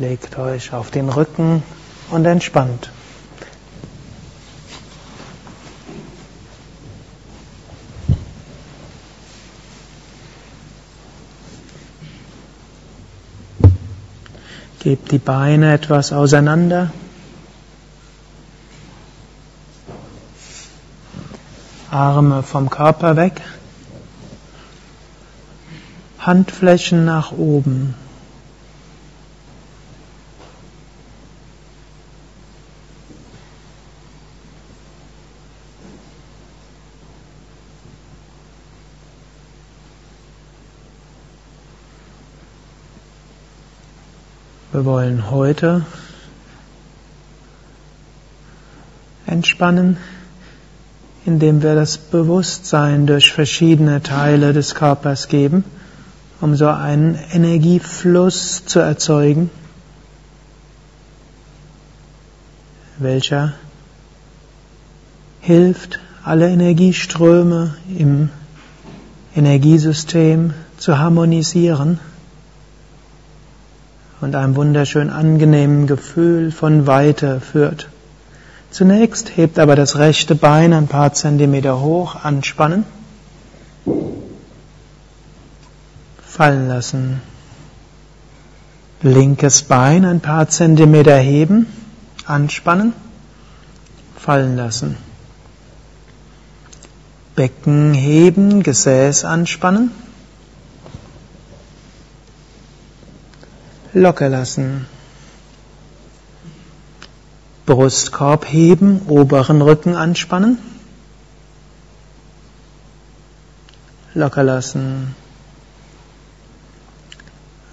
Legt euch auf den Rücken und entspannt. Gebt die Beine etwas auseinander. Arme vom Körper weg. Handflächen nach oben. Wir wollen heute entspannen, indem wir das Bewusstsein durch verschiedene Teile des Körpers geben, um so einen Energiefluss zu erzeugen, welcher hilft, alle Energieströme im Energiesystem zu harmonisieren und einem wunderschön angenehmen Gefühl von Weite führt. Zunächst hebt aber das rechte Bein ein paar Zentimeter hoch, anspannen, fallen lassen. Linkes Bein ein paar Zentimeter heben, anspannen, fallen lassen. Becken heben, Gesäß anspannen. Locker lassen. Brustkorb heben, oberen Rücken anspannen. Locker lassen.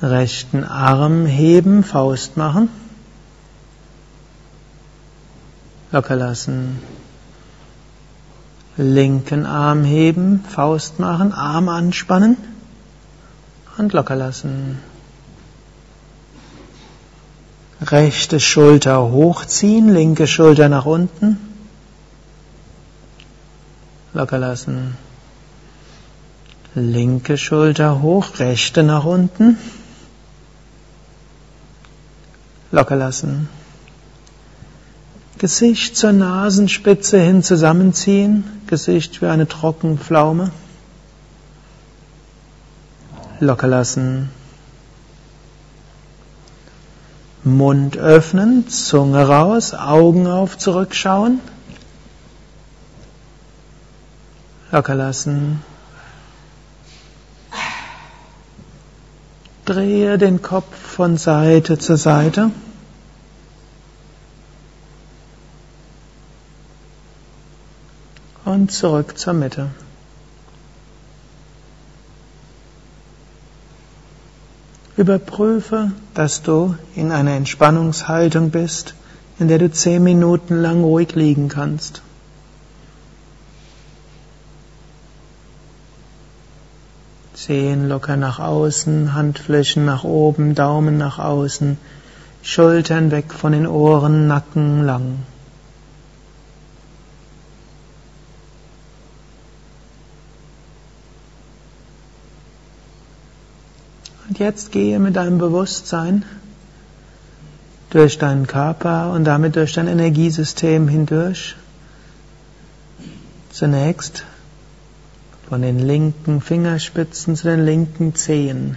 Rechten Arm heben, Faust machen. Locker lassen. Linken Arm heben, Faust machen, Arm anspannen und locker lassen. Rechte Schulter hochziehen, linke Schulter nach unten. Locker lassen. Linke Schulter hoch, rechte nach unten. Locker lassen. Gesicht zur Nasenspitze hin zusammenziehen, Gesicht wie eine Trockenpflaume. Locker lassen. Mund öffnen, Zunge raus, Augen auf, zurückschauen. Locker lassen. Drehe den Kopf von Seite zu Seite. Und zurück zur Mitte. Überprüfe, dass du in einer Entspannungshaltung bist, in der du zehn Minuten lang ruhig liegen kannst. Zehen locker nach außen, Handflächen nach oben, Daumen nach außen, Schultern weg von den Ohren, Nacken lang. Und jetzt gehe mit deinem Bewusstsein durch deinen Körper und damit durch dein Energiesystem hindurch. Zunächst von den linken Fingerspitzen zu den linken Zehen.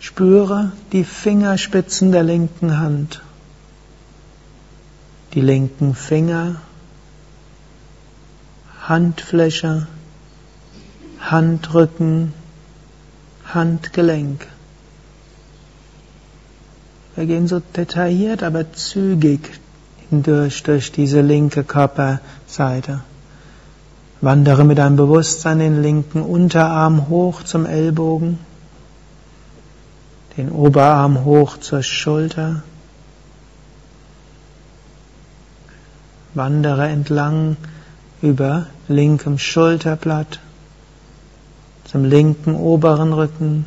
Spüre die Fingerspitzen der linken Hand, die linken Finger, Handfläche, Handrücken, Handgelenk. Wir gehen so detailliert, aber zügig hindurch durch diese linke Körperseite. Wandere mit deinem Bewusstsein den linken Unterarm hoch zum Ellbogen, den Oberarm hoch zur Schulter. Wandere entlang über linkem Schulterblatt, zum linken oberen Rücken,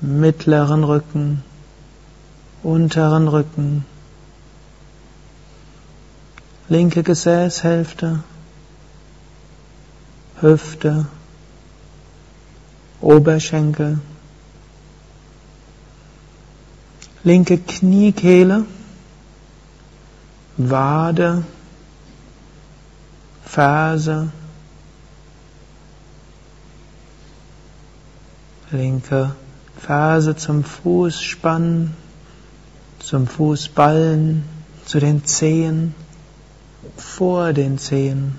mittleren Rücken, unteren Rücken, linke Gesäßhälfte, Hüfte, Oberschenkel, linke Kniekehle, Wade, Ferse, linke Ferse zum Fußspann, zum Fußballen, zu den Zehen, vor den Zehen.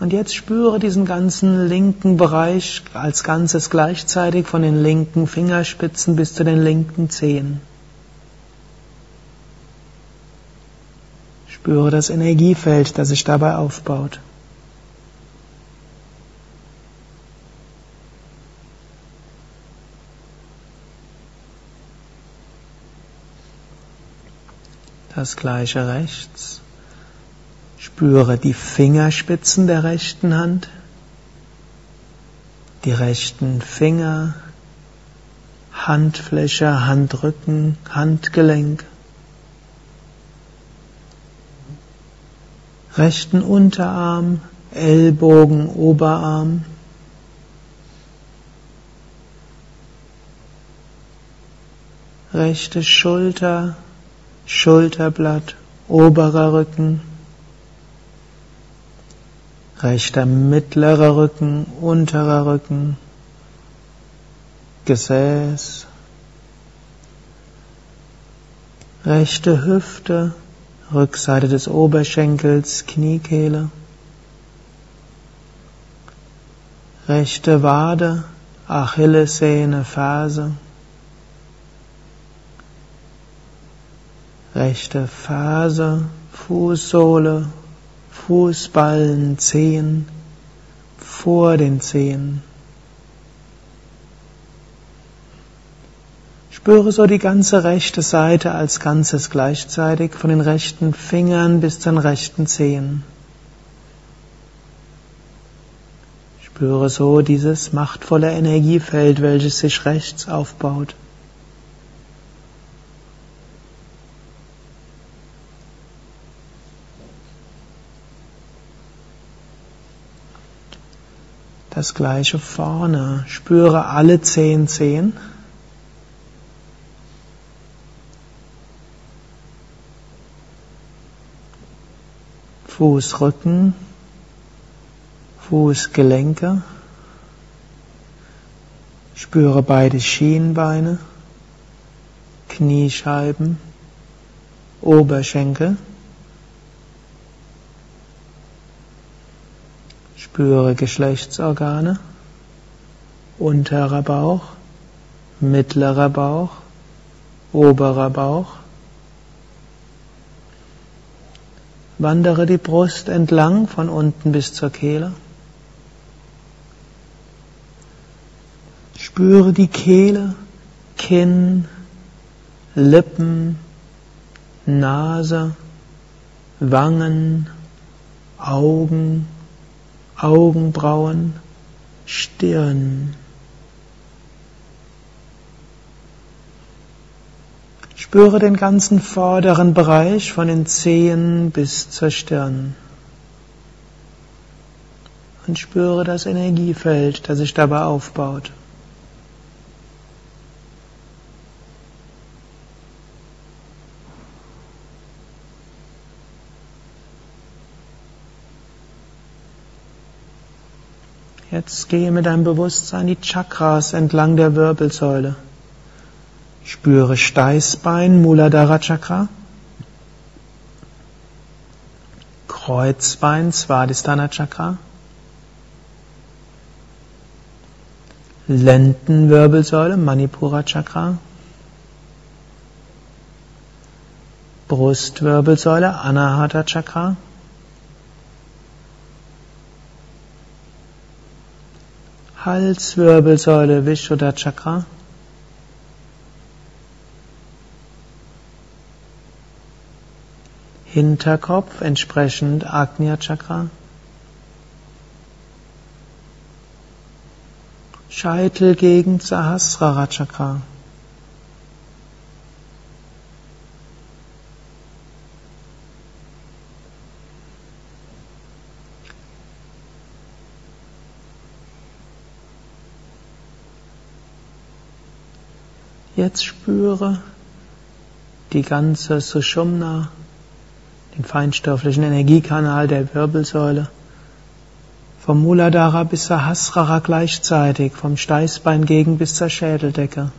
Und jetzt spüre diesen ganzen linken Bereich als Ganzes gleichzeitig von den linken Fingerspitzen bis zu den linken Zehen. Spüre das Energiefeld, das sich dabei aufbaut. Das gleiche rechts. Spüre die Fingerspitzen der rechten Hand, die rechten Finger, Handfläche, Handrücken, Handgelenk, rechten Unterarm, Ellbogen, Oberarm, rechte Schulter, Schulterblatt, oberer Rücken, rechter mittlerer Rücken, unterer Rücken, Gesäß, rechte Hüfte, Rückseite des Oberschenkels, Kniekehle, rechte Wade, Achillessehne, Ferse, rechte Ferse, Fußsohle, Fußballen, Zehen, vor den Zehen. Spüre so die ganze rechte Seite als Ganzes gleichzeitig, von den rechten Fingern bis zu den rechten Zehen. Spüre so dieses machtvolle Energiefeld, welches sich rechts aufbaut. Das gleiche vorne. Spüre alle zehn Zehen. Fußrücken, Fußgelenke. Spüre beide Schienbeine, Kniescheiben, Oberschenkel. Spüre Geschlechtsorgane, unterer Bauch, mittlerer Bauch, oberer Bauch. Wandere die Brust entlang von unten bis zur Kehle. Spüre die Kehle, Kinn, Lippen, Nase, Wangen, Augen, Augenbrauen, Stirn. Spüre den ganzen vorderen Bereich von den Zehen bis zur Stirn. Und spüre das Energiefeld, das sich dabei aufbaut. Jetzt gehe mit deinem Bewusstsein die Chakras entlang der Wirbelsäule. Spüre Steißbein, Muladhara Chakra. Kreuzbein, Svadhisthana Chakra. Lendenwirbelsäule, Manipura Chakra. Brustwirbelsäule, Anahata Chakra. Halswirbelsäule Vishuddha Chakra. Hinterkopf entsprechend Agnya Chakra. Scheitelgegend Sahasrara Chakra. Jetzt spüre die ganze Sushumna, den feinstofflichen Energiekanal der Wirbelsäule, vom Muladhara bis Sahasrara gleichzeitig, vom Steißbein gegen bis zur Schädeldecke.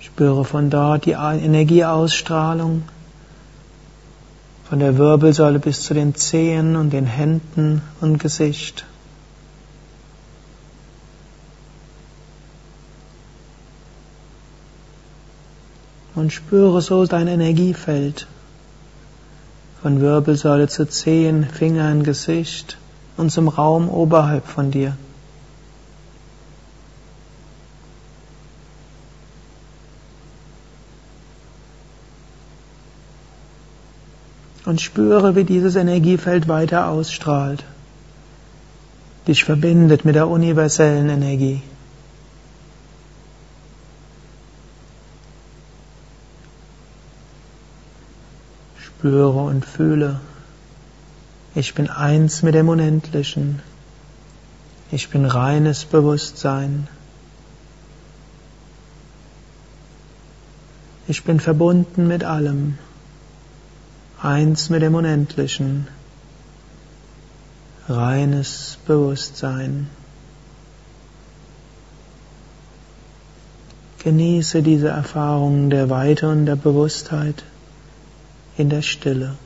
Spüre von dort die Energieausstrahlung von der Wirbelsäule bis zu den Zehen und den Händen und Gesicht. Und spüre so dein Energiefeld von Wirbelsäule zu Zehen, Fingern, Gesicht und zum Raum oberhalb von dir. Und spüre, wie dieses Energiefeld weiter ausstrahlt, dich verbindet mit der universellen Energie. Spüre und fühle, ich bin eins mit dem Unendlichen, ich bin reines Bewusstsein. Ich bin verbunden mit allem eins mit dem Unendlichen, reines Bewusstsein. Genieße diese Erfahrung der Weite und der Bewusstheit in der Stille.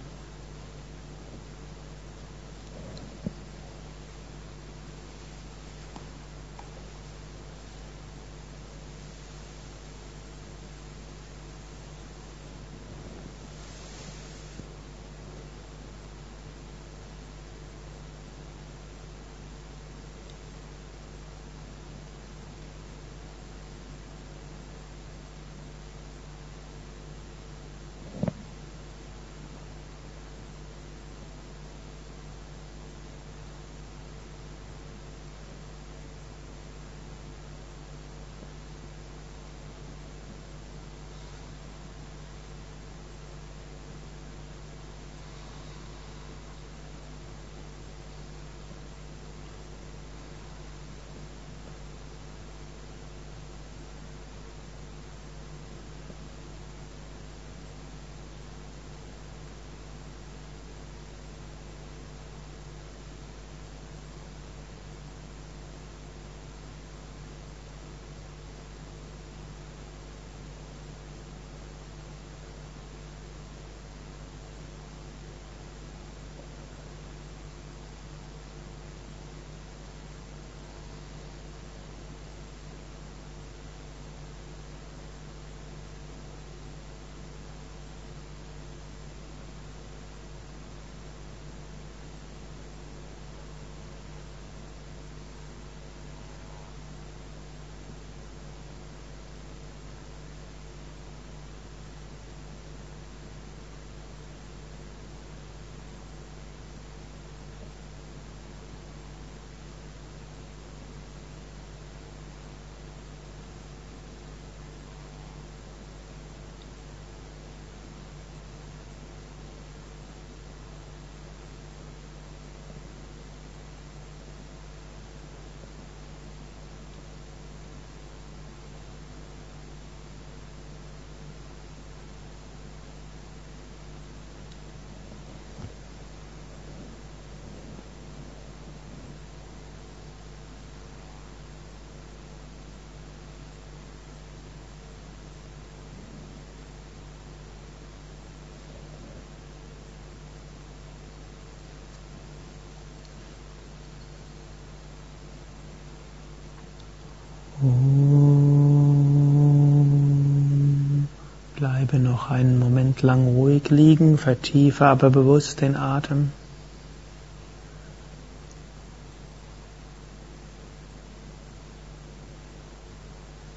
Bleibe noch einen Moment lang ruhig liegen, vertiefe aber bewusst den Atem.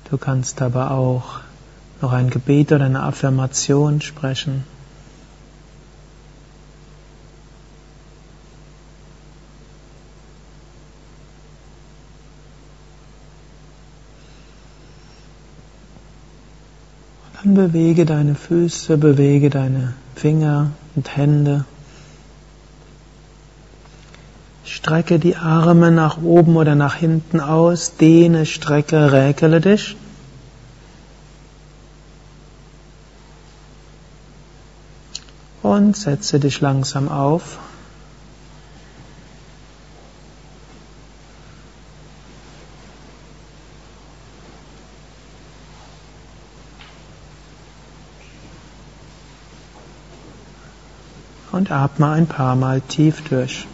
Du kannst aber auch noch ein Gebet oder eine Affirmation sprechen. Bewege deine Füße, bewege deine Finger und Hände. Strecke die Arme nach oben oder nach hinten aus, dehne, strecke, räkele dich. Und setze dich langsam auf. Und atme ein paar Mal tief durch.